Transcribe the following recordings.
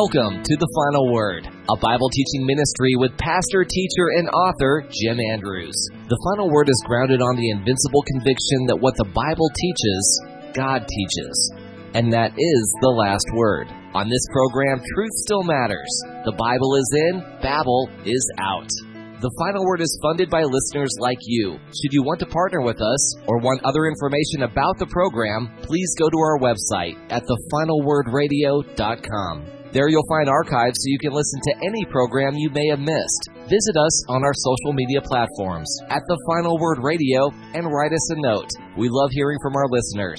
Welcome to The Final Word, a Bible teaching ministry with pastor, teacher, and author Jim Andrews. The Final Word is grounded on the invincible conviction that what the Bible teaches, God teaches, and that is the last word. On this program, truth still matters. The Bible is in, Babel is out. The Final Word is funded by listeners like you. Should you want to partner with us or want other information about the program, please go to our website at thefinalwordradio.com. There you'll find archives so you can listen to any program you may have missed. Visit us on our social media platforms at The Final Word Radio and write us a note. We love hearing from our listeners.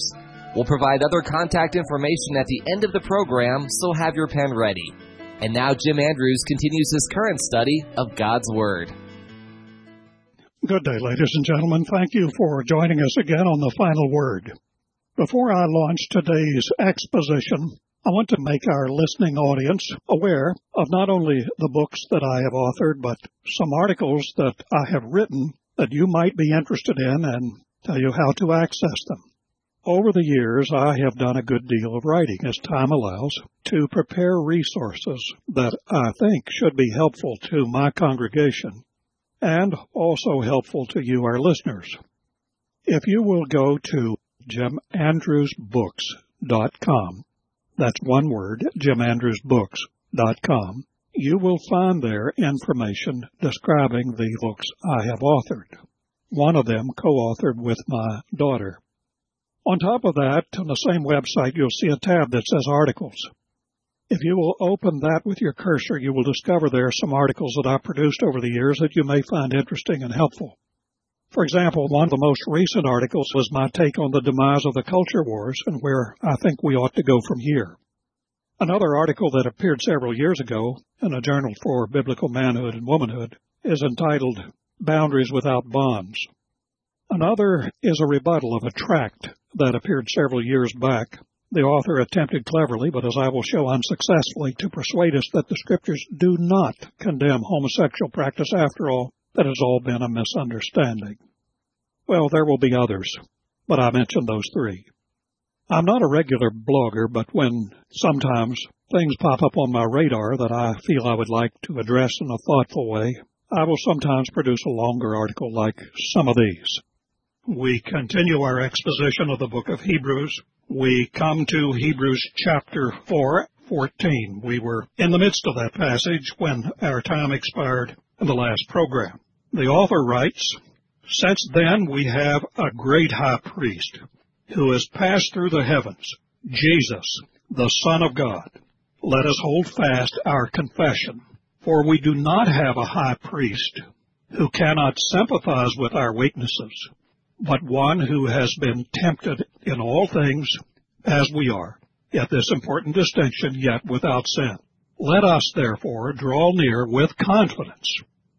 We'll provide other contact information at the end of the program, so have your pen ready. And now Jim Andrews continues his current study of God's Word. Good day, ladies and gentlemen. Thank you for joining us again on the final word. Before I launch today's exposition, I want to make our listening audience aware of not only the books that I have authored, but some articles that I have written that you might be interested in and tell you how to access them. Over the years, I have done a good deal of writing, as time allows, to prepare resources that I think should be helpful to my congregation and also helpful to you, our listeners. If you will go to jimandrewsbooks.com, that's one word, jimandrewsbooks.com, you will find there information describing the books I have authored. One of them co-authored with my daughter. On top of that, on the same website, you'll see a tab that says articles. If you will open that with your cursor, you will discover there are some articles that I produced over the years that you may find interesting and helpful. For example, one of the most recent articles was my take on the demise of the culture wars and where I think we ought to go from here. Another article that appeared several years ago in a journal for biblical manhood and womanhood is entitled Boundaries Without Bonds. Another is a rebuttal of a tract that appeared several years back. The author attempted cleverly, but as I will show unsuccessfully, to persuade us that the scriptures do not condemn homosexual practice after all. That has all been a misunderstanding. Well, there will be others, but I mentioned those three. I'm not a regular blogger, but when sometimes things pop up on my radar that I feel I would like to address in a thoughtful way, I will sometimes produce a longer article like some of these. We continue our exposition of the book of Hebrews. We come to Hebrews chapter 4, 14. We were in the midst of that passage when our time expired in the last program. The author writes, Since then we have a great high priest who has passed through the heavens, Jesus, the Son of God. Let us hold fast our confession, for we do not have a high priest who cannot sympathize with our weaknesses but one who has been tempted in all things as we are, yet this important distinction, yet without sin. Let us therefore draw near with confidence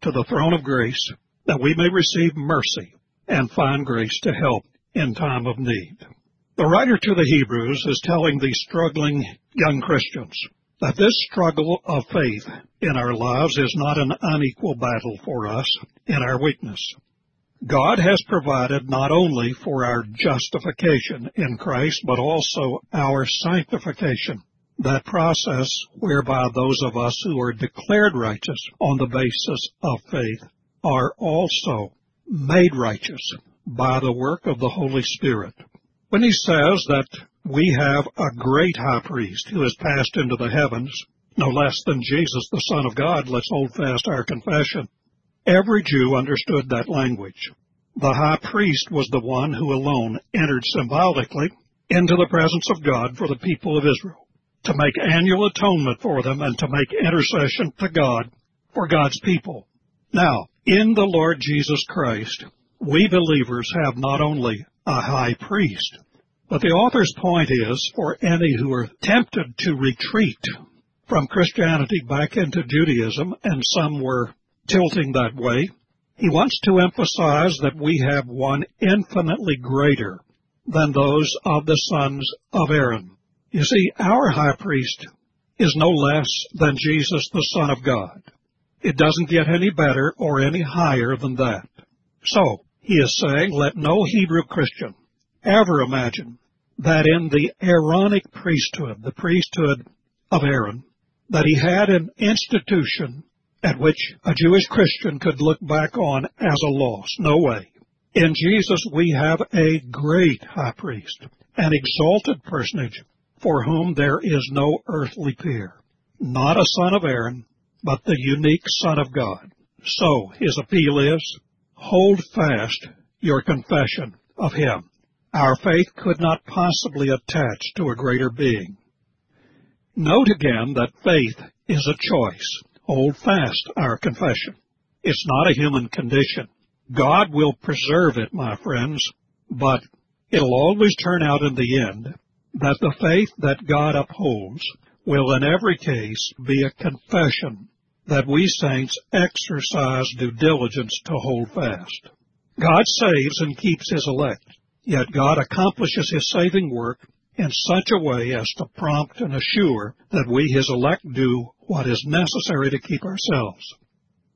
to the throne of grace that we may receive mercy and find grace to help in time of need. The writer to the Hebrews is telling these struggling young Christians that this struggle of faith in our lives is not an unequal battle for us in our weakness. God has provided not only for our justification in Christ, but also our sanctification. That process whereby those of us who are declared righteous on the basis of faith are also made righteous by the work of the Holy Spirit. When he says that we have a great high priest who has passed into the heavens, no less than Jesus, the Son of God, let's hold fast our confession. Every Jew understood that language. The high priest was the one who alone entered symbolically into the presence of God for the people of Israel to make annual atonement for them and to make intercession to God for God's people. Now, in the Lord Jesus Christ, we believers have not only a high priest, but the author's point is for any who are tempted to retreat from Christianity back into Judaism, and some were tilting that way. He wants to emphasize that we have one infinitely greater than those of the sons of Aaron. You see, our high priest is no less than Jesus, the Son of God. It doesn't get any better or any higher than that. So, he is saying, let no Hebrew Christian ever imagine that in the Aaronic priesthood, the priesthood of Aaron, that he had an institution at which a Jewish Christian could look back on as a loss. No way. In Jesus we have a great high priest, an exalted personage for whom there is no earthly peer, not a son of Aaron, but the unique Son of God. So his appeal is, hold fast your confession of him. Our faith could not possibly attach to a greater being. Note again that faith is a choice. Hold fast our confession. It's not a human condition. God will preserve it, my friends, but it'll always turn out in the end that the faith that God upholds will in every case be a confession that we saints exercise due diligence to hold fast. God saves and keeps his elect. Yet God accomplishes his saving work in such a way as to prompt and assure that we, his elect, do what is necessary to keep ourselves.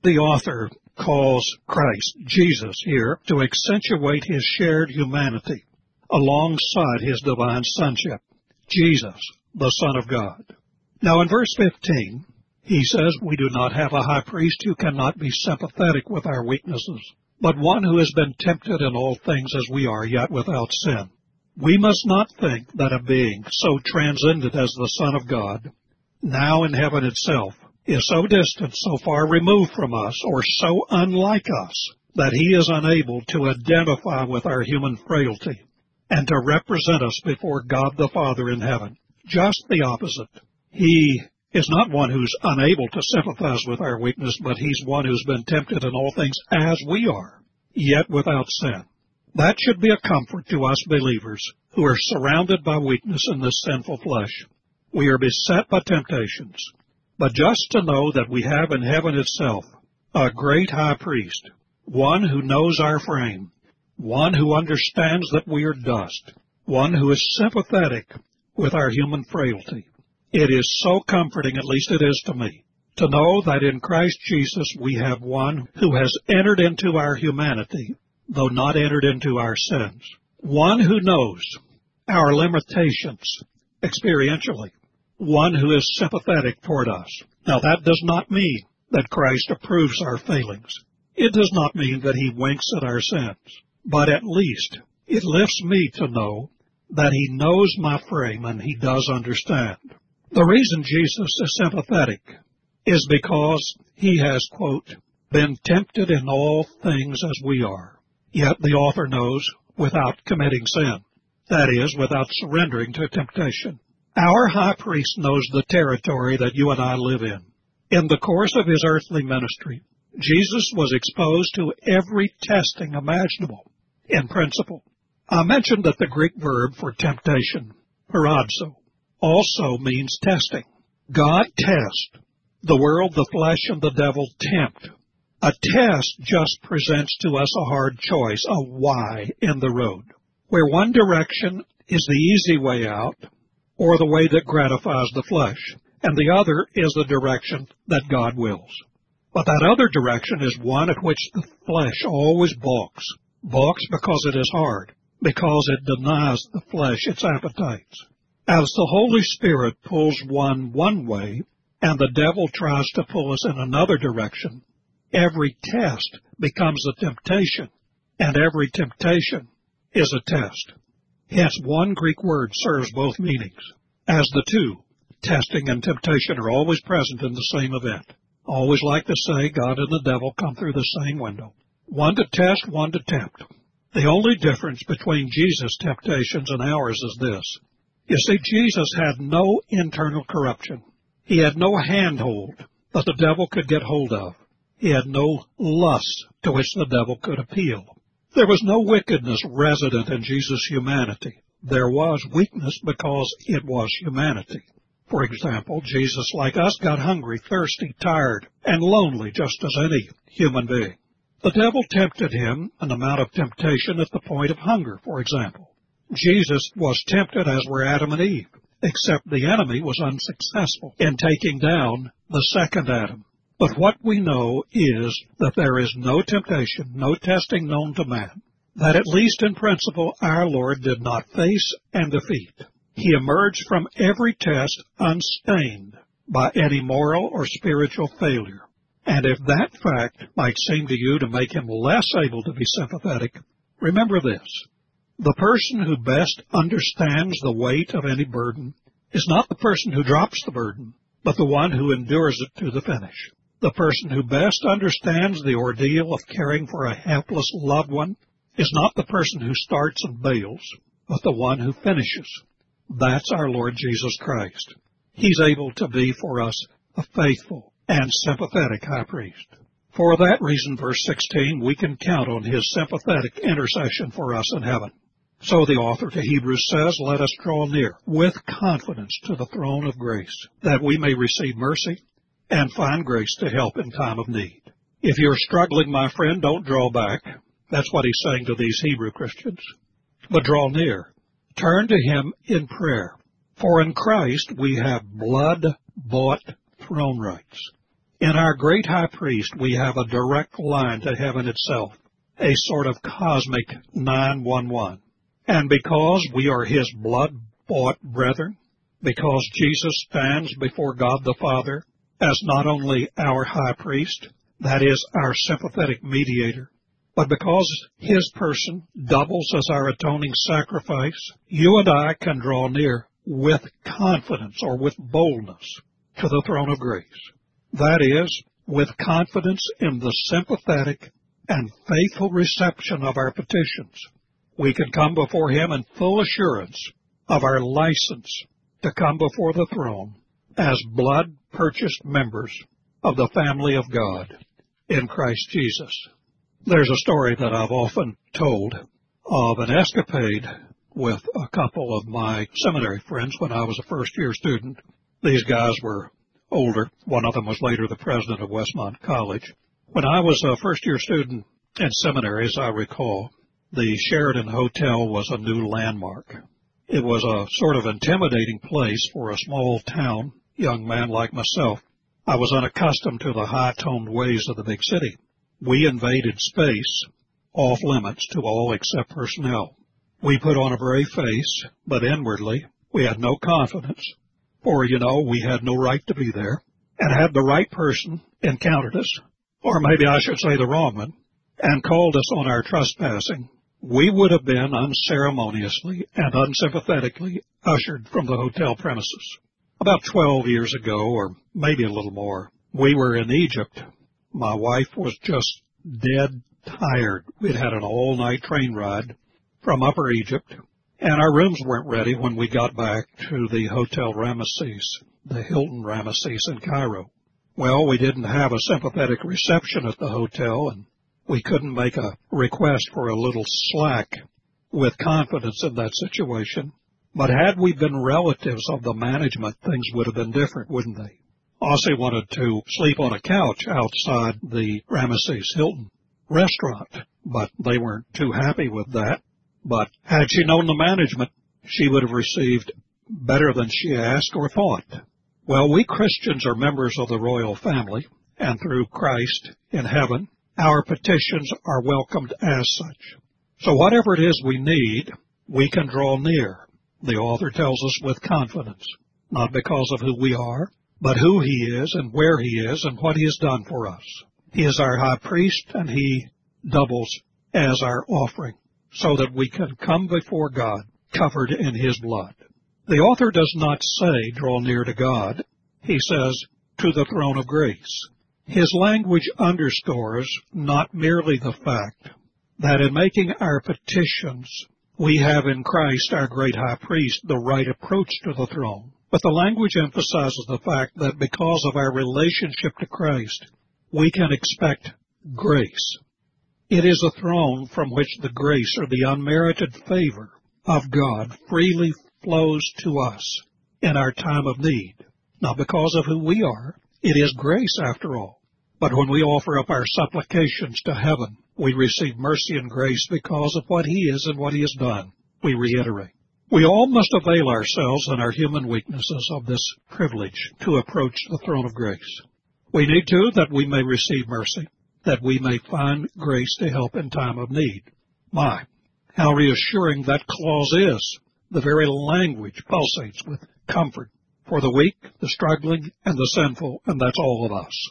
The author calls Christ, Jesus, here to accentuate his shared humanity alongside his divine sonship, Jesus, the Son of God. Now in verse 15, he says we do not have a high priest who cannot be sympathetic with our weaknesses but one who has been tempted in all things as we are, yet without sin. We must not think that a being so transcendent as the Son of God, now in heaven itself, is so distant, so far removed from us, or so unlike us, that he is unable to identify with our human frailty and to represent us before God the Father in heaven. Just the opposite. He is not one who's unable to sympathize with our weakness, but he's one who's been tempted in all things as we are, yet without sin. That should be a comfort to us believers who are surrounded by weakness in this sinful flesh. We are beset by temptations, but just to know that we have in heaven itself a great high priest, one who knows our frame, one who understands that we are dust, one who is sympathetic with our human frailty, it is so comforting, at least it is to me, to know that in Christ Jesus we have one who has entered into our humanity, though not entered into our sins. One who knows our limitations experientially. One who is sympathetic toward us. Now that does not mean that Christ approves our failings. It does not mean that he winks at our sins. But at least it lifts me to know that he knows my frame and he does understand. The reason Jesus is sympathetic is because he has, quote, been tempted in all things as we are, yet the author knows without committing sin. That is, without surrendering to temptation. Our high priest knows the territory that you and I live in. In the course of his earthly ministry, Jesus was exposed to every testing imaginable in principle. I mentioned that the Greek verb for temptation, peiradzo, also means testing. God tests. The world, the flesh, and the devil tempt. A test just presents to us a hard choice, a Y in the road, where one direction is the easy way out, or the way that gratifies the flesh, and the other is the direction that God wills. But that other direction is one at which the flesh always balks. Balks because it is hard, because it denies the flesh its appetites. As the Holy Spirit pulls one one way and the devil tries to pull us in another direction, every test becomes a temptation, and every temptation is a test. Hence, one Greek word serves both meanings, as the two, testing and temptation, are always present in the same event. Always like to say God and the devil come through the same window. One to test, one to tempt. The only difference between Jesus' temptations and ours is this. You see, Jesus had no internal corruption. He had no handhold that the devil could get hold of. He had no lust to which the devil could appeal. There was no wickedness resident in Jesus' humanity. There was weakness because it was humanity. For example, Jesus, like us, got hungry, thirsty, tired, and lonely just as any human being. The devil tempted him an amount of temptation at the point of hunger, for example. Jesus was tempted as were Adam and Eve, except the enemy was unsuccessful in taking down the second Adam. But what we know is that there is no temptation, no testing known to man, that at least in principle our Lord did not face and defeat. He emerged from every test unstained by any moral or spiritual failure. And if that fact might seem to you to make him less able to be sympathetic, remember this. The person who best understands the weight of any burden is not the person who drops the burden, but the one who endures it to the finish. The person who best understands the ordeal of caring for a helpless loved one is not the person who starts and bails, but the one who finishes. That's our Lord Jesus Christ. He's able to be for us a faithful and sympathetic high priest. For that reason, verse 16, we can count on his sympathetic intercession for us in heaven. So the author to Hebrews says, let us draw near with confidence to the throne of grace, that we may receive mercy and find grace to help in time of need. If you're struggling, my friend, don't draw back. That's what he's saying to these Hebrew Christians. But draw near. Turn to him in prayer. For in Christ we have blood bought throne rights. In our great high priest we have a direct line to heaven itself, a sort of cosmic 911. And because we are his blood bought brethren, because Jesus stands before God the Father as not only our high priest, that is, our sympathetic mediator, but because his person doubles as our atoning sacrifice, you and I can draw near with confidence or with boldness to the throne of grace. That is, with confidence in the sympathetic and faithful reception of our petitions. We can come before him in full assurance of our license to come before the throne as blood purchased members of the family of God in Christ Jesus. There's a story that I've often told of an escapade with a couple of my seminary friends when I was a first year student. These guys were older. One of them was later the president of Westmont College. When I was a first year student in seminary, as I recall, the Sheraton Hotel was a new landmark. It was a sort of intimidating place for a small town young man like myself, I was unaccustomed to the high-toned ways of the big city. We invaded space off limits to all except personnel. We put on a brave face, but inwardly we had no confidence, for you know we had no right to be there. And had the right person encountered us, or maybe I should say the wrong one, and called us on our trespassing, we would have been unceremoniously and unsympathetically ushered from the hotel premises. About 12 years ago, or maybe a little more, we were in Egypt. My wife was just dead tired. We'd had an all-night train ride from Upper Egypt, and our rooms weren't ready when we got back to the Hotel Ramesses, the Hilton Ramesses in Cairo. Well, we didn't have a sympathetic reception at the hotel, and we couldn't make a request for a little slack with confidence in that situation. But had we been relatives of the management, things would have been different, wouldn't they? Ossie wanted to sleep on a couch outside the Ramesses Hilton restaurant, but they weren't too happy with that. But had she known the management, she would have received better than she asked or thought. Well, we Christians are members of the royal family, and through Christ in heaven, our petitions are welcomed as such. So whatever it is we need, we can draw near the author tells us with confidence, not because of who we are, but who he is and where he is and what he has done for us. He is our high priest and he doubles as our offering so that we can come before God covered in his blood. The author does not say draw near to God. He says to the throne of grace. His language underscores not merely the fact that in making our petitions we have in Christ, our great high priest, the right approach to the throne. But the language emphasizes the fact that because of our relationship to Christ, we can expect grace. It is a throne from which the grace or the unmerited favor of God freely flows to us in our time of need. Not because of who we are. It is grace after all. But when we offer up our supplications to heaven, we receive mercy and grace because of what He is and what He has done. We reiterate. We all must avail ourselves in our human weaknesses of this privilege to approach the throne of grace. We need to that we may receive mercy, that we may find grace to help in time of need. My, how reassuring that clause is. The very language pulsates with comfort for the weak, the struggling, and the sinful, and that's all of us.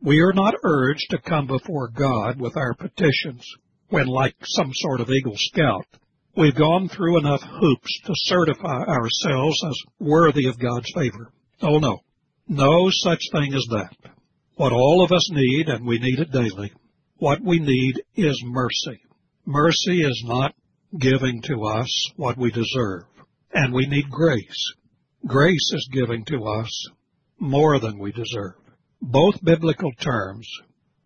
We are not urged to come before God with our petitions when, like some sort of Eagle Scout, we've gone through enough hoops to certify ourselves as worthy of God's favor. Oh no. No such thing as that. What all of us need, and we need it daily, what we need is mercy. Mercy is not giving to us what we deserve, and we need grace. Grace is giving to us more than we deserve. Both biblical terms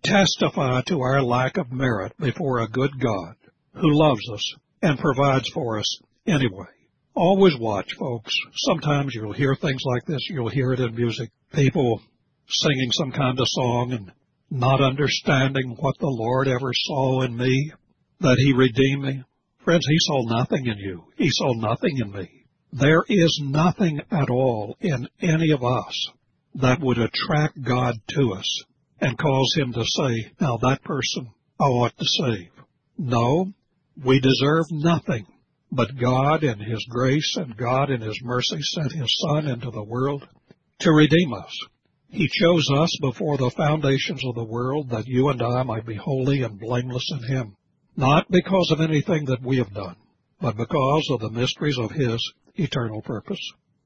testify to our lack of merit before a good God who loves us and provides for us anyway. Always watch, folks. Sometimes you'll hear things like this. You'll hear it in music. People singing some kind of song and not understanding what the Lord ever saw in me, that He redeemed me. Friends, He saw nothing in you. He saw nothing in me. There is nothing at all in any of us that would attract God to us and cause Him to say, now that person I ought to save. No, we deserve nothing. But God in His grace and God in His mercy sent His Son into the world to redeem us. He chose us before the foundations of the world that you and I might be holy and blameless in Him not because of anything that we have done, but because of the mysteries of His eternal purpose.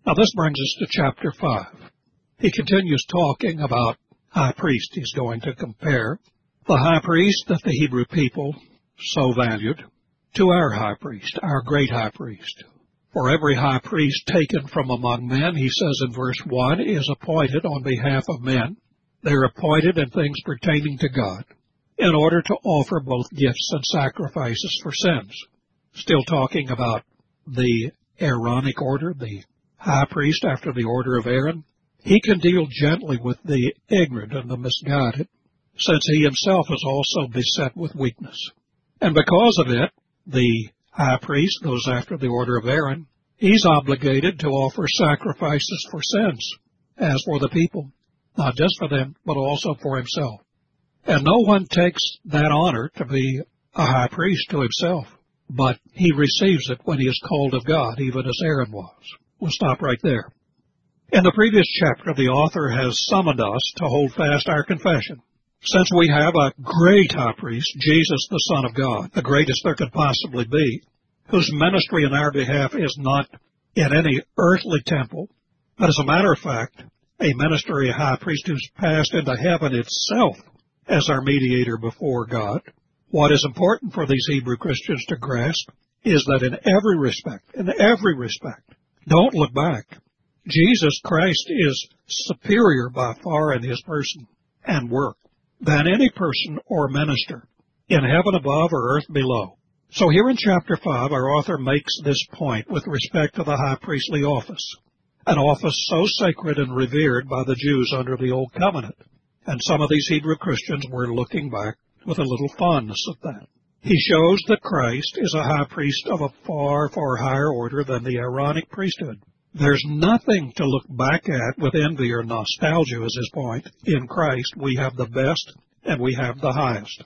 Now this brings us to chapter 5. He continues talking about high priest. He's going to compare the high priest that the Hebrew people so valued to our high priest, our great high priest. For every high priest taken from among men, he says in verse 1, is appointed on behalf of men. They're appointed in things pertaining to God in order to offer both gifts and sacrifices for sins. Still talking about the Aaronic order, the high priest after the order of Aaron. He can deal gently with the ignorant and the misguided, since he himself is also beset with weakness. And because of it, the high priest goes after the order of Aaron. He's obligated to offer sacrifices for sins, as for the people, not just for them, but also for himself. And no one takes that honor to be a high priest to himself, but he receives it when he is called of God, even as Aaron was. We'll stop right there. In the previous chapter, the author has summoned us to hold fast our confession. Since we have a great high priest, Jesus the Son of God, the greatest there could possibly be, whose ministry in our behalf is not in any earthly temple, but as a matter of fact, a ministry, a high priest who's passed into heaven itself as our mediator before God. What is important for these Hebrew Christians to grasp is that in every respect, in every respect, don't look back. Jesus Christ is superior by far in his person and work than any person or minister in heaven above or earth below. So here in chapter 5, our author makes this point with respect to the high priestly office, an office so sacred and revered by the Jews under the Old Covenant. And some of these Hebrew Christians were looking back with a little fondness at that. He shows that Christ is a high priest of a far, far higher order than the Aaronic priesthood. There's nothing to look back at with envy or nostalgia is his point. In Christ, we have the best and we have the highest.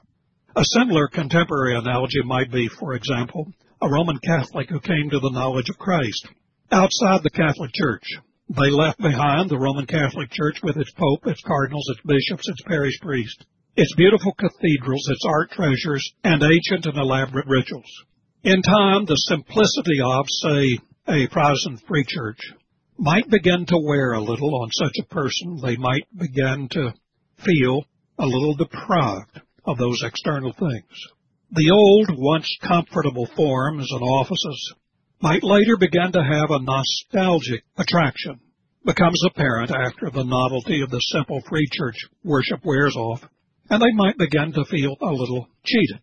A similar contemporary analogy might be, for example, a Roman Catholic who came to the knowledge of Christ outside the Catholic Church. They left behind the Roman Catholic Church with its pope, its cardinals, its bishops, its parish priests, its beautiful cathedrals, its art treasures, and ancient and elaborate rituals. In time, the simplicity of, say, a Protestant free church might begin to wear a little on such a person. They might begin to feel a little deprived of those external things. The old, once comfortable forms and offices might later begin to have a nostalgic attraction, becomes apparent after the novelty of the simple free church worship wears off, and they might begin to feel a little cheated.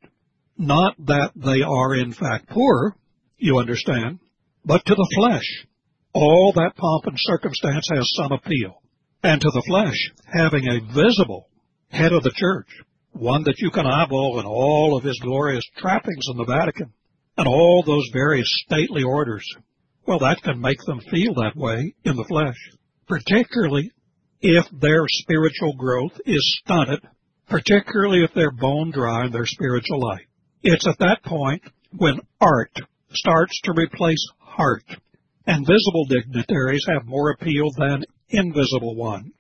Not that they are in fact poor, you understand, but to the flesh. All that pomp and circumstance has some appeal. And to the flesh, having a visible head of the church, one that you can eyeball in all of his glorious trappings in the Vatican, and all those various stately orders, well, that can make them feel that way in the flesh, particularly if their spiritual growth is stunted, particularly if they're bone dry in their spiritual life. It's at that point when art starts to replace heart, and visible dignitaries have more appeal than invisible ones.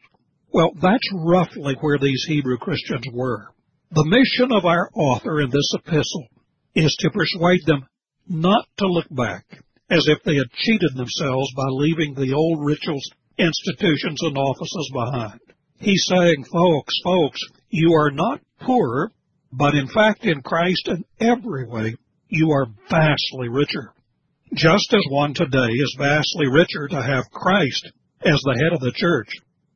Well, that's roughly where these Hebrew Christians were. The mission of our author in this epistle is to persuade them not to look back as if they had cheated themselves by leaving the old rituals, institutions, and offices behind. He's saying, folks, folks, you are not poorer, but in fact in Christ in every way, you are vastly richer. Just as one today is vastly richer to have Christ as the head of the church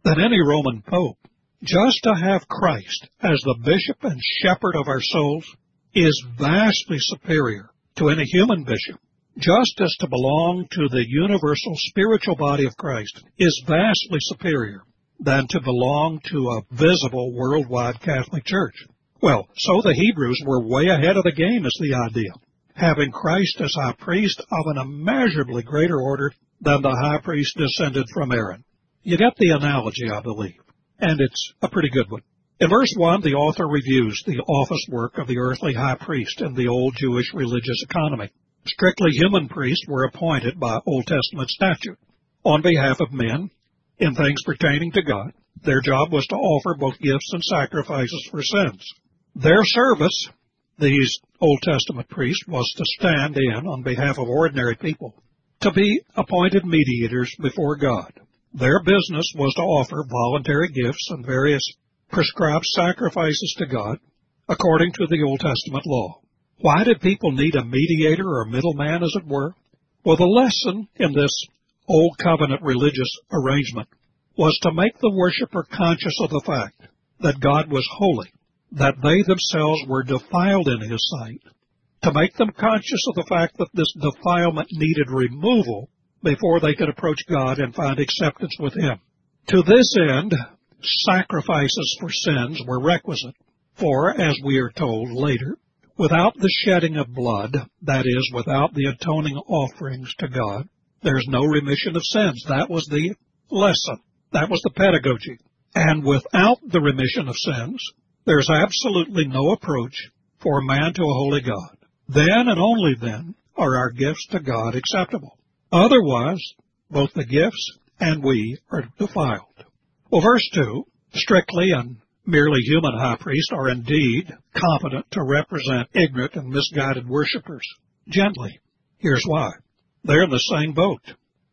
than any Roman pope, just to have Christ as the bishop and shepherd of our souls is vastly superior to any human bishop. Just as to belong to the universal spiritual body of Christ is vastly superior than to belong to a visible worldwide Catholic Church. Well, so the Hebrews were way ahead of the game is the idea having Christ as high priest of an immeasurably greater order than the high priest descended from Aaron. You get the analogy, I believe, and it's a pretty good one. In verse 1, the author reviews the office work of the earthly high priest in the old Jewish religious economy. Strictly human priests were appointed by Old Testament statute on behalf of men in things pertaining to God. Their job was to offer both gifts and sacrifices for sins. Their service these Old Testament priests was to stand in on behalf of ordinary people, to be appointed mediators before God. Their business was to offer voluntary gifts and various prescribed sacrifices to God according to the Old Testament law. Why did people need a mediator or a middleman, as it were? Well, the lesson in this Old Covenant religious arrangement was to make the worshiper conscious of the fact that God was holy that they themselves were defiled in his sight, to make them conscious of the fact that this defilement needed removal before they could approach God and find acceptance with him. To this end, sacrifices for sins were requisite, for, as we are told later, without the shedding of blood, that is, without the atoning offerings to God, there's no remission of sins. That was the lesson. That was the pedagogy. And without the remission of sins, there's absolutely no approach for man to a holy God. Then and only then are our gifts to God acceptable. Otherwise, both the gifts and we are defiled. Well, verse 2, strictly and merely human high priests are indeed competent to represent ignorant and misguided worshippers gently. Here's why. They're in the same boat.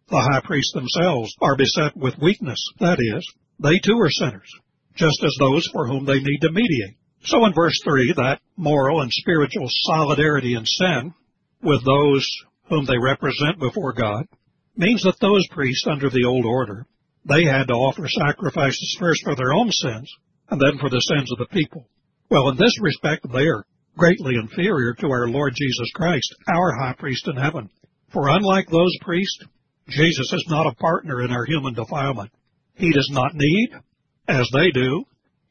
The high priests themselves are beset with weakness. That is, they too are sinners just as those for whom they need to mediate. So in verse 3, that moral and spiritual solidarity in sin with those whom they represent before God means that those priests under the old order, they had to offer sacrifices first for their own sins and then for the sins of the people. Well, in this respect, they are greatly inferior to our Lord Jesus Christ, our high priest in heaven. For unlike those priests, Jesus is not a partner in our human defilement. He does not need as they do,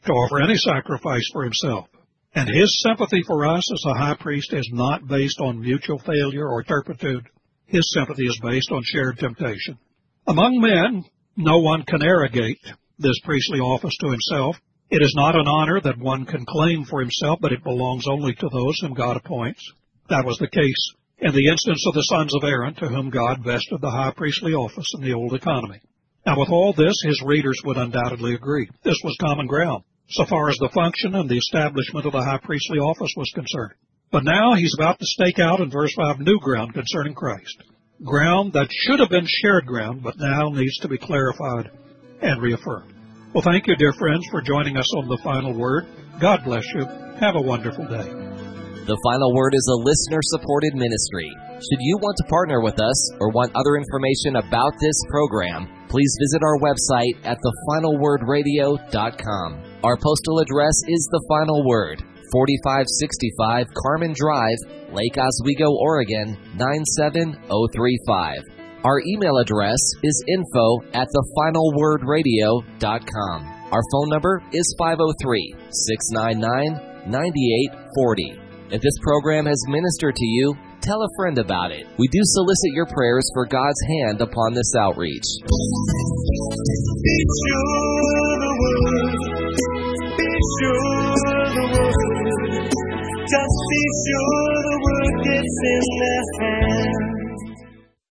to offer any sacrifice for himself. And his sympathy for us as a high priest is not based on mutual failure or turpitude. His sympathy is based on shared temptation. Among men, no one can arrogate this priestly office to himself. It is not an honor that one can claim for himself, but it belongs only to those whom God appoints. That was the case in the instance of the sons of Aaron, to whom God vested the high priestly office in the old economy. Now, with all this, his readers would undoubtedly agree. This was common ground, so far as the function and the establishment of the high priestly office was concerned. But now he's about to stake out in verse 5 new ground concerning Christ. Ground that should have been shared ground, but now needs to be clarified and reaffirmed. Well, thank you, dear friends, for joining us on the final word. God bless you. Have a wonderful day. The Final Word is a listener supported ministry. Should you want to partner with us or want other information about this program, please visit our website at thefinalwordradio.com. Our postal address is The Final Word, 4565 Carman Drive, Lake Oswego, Oregon 97035. Our email address is info at thefinalwordradio.com. Our phone number is 503 699 9840. If this program has ministered to you, tell a friend about it. We do solicit your prayers for God's hand upon this outreach. Sure the word. Just be sure the word gets in their hands.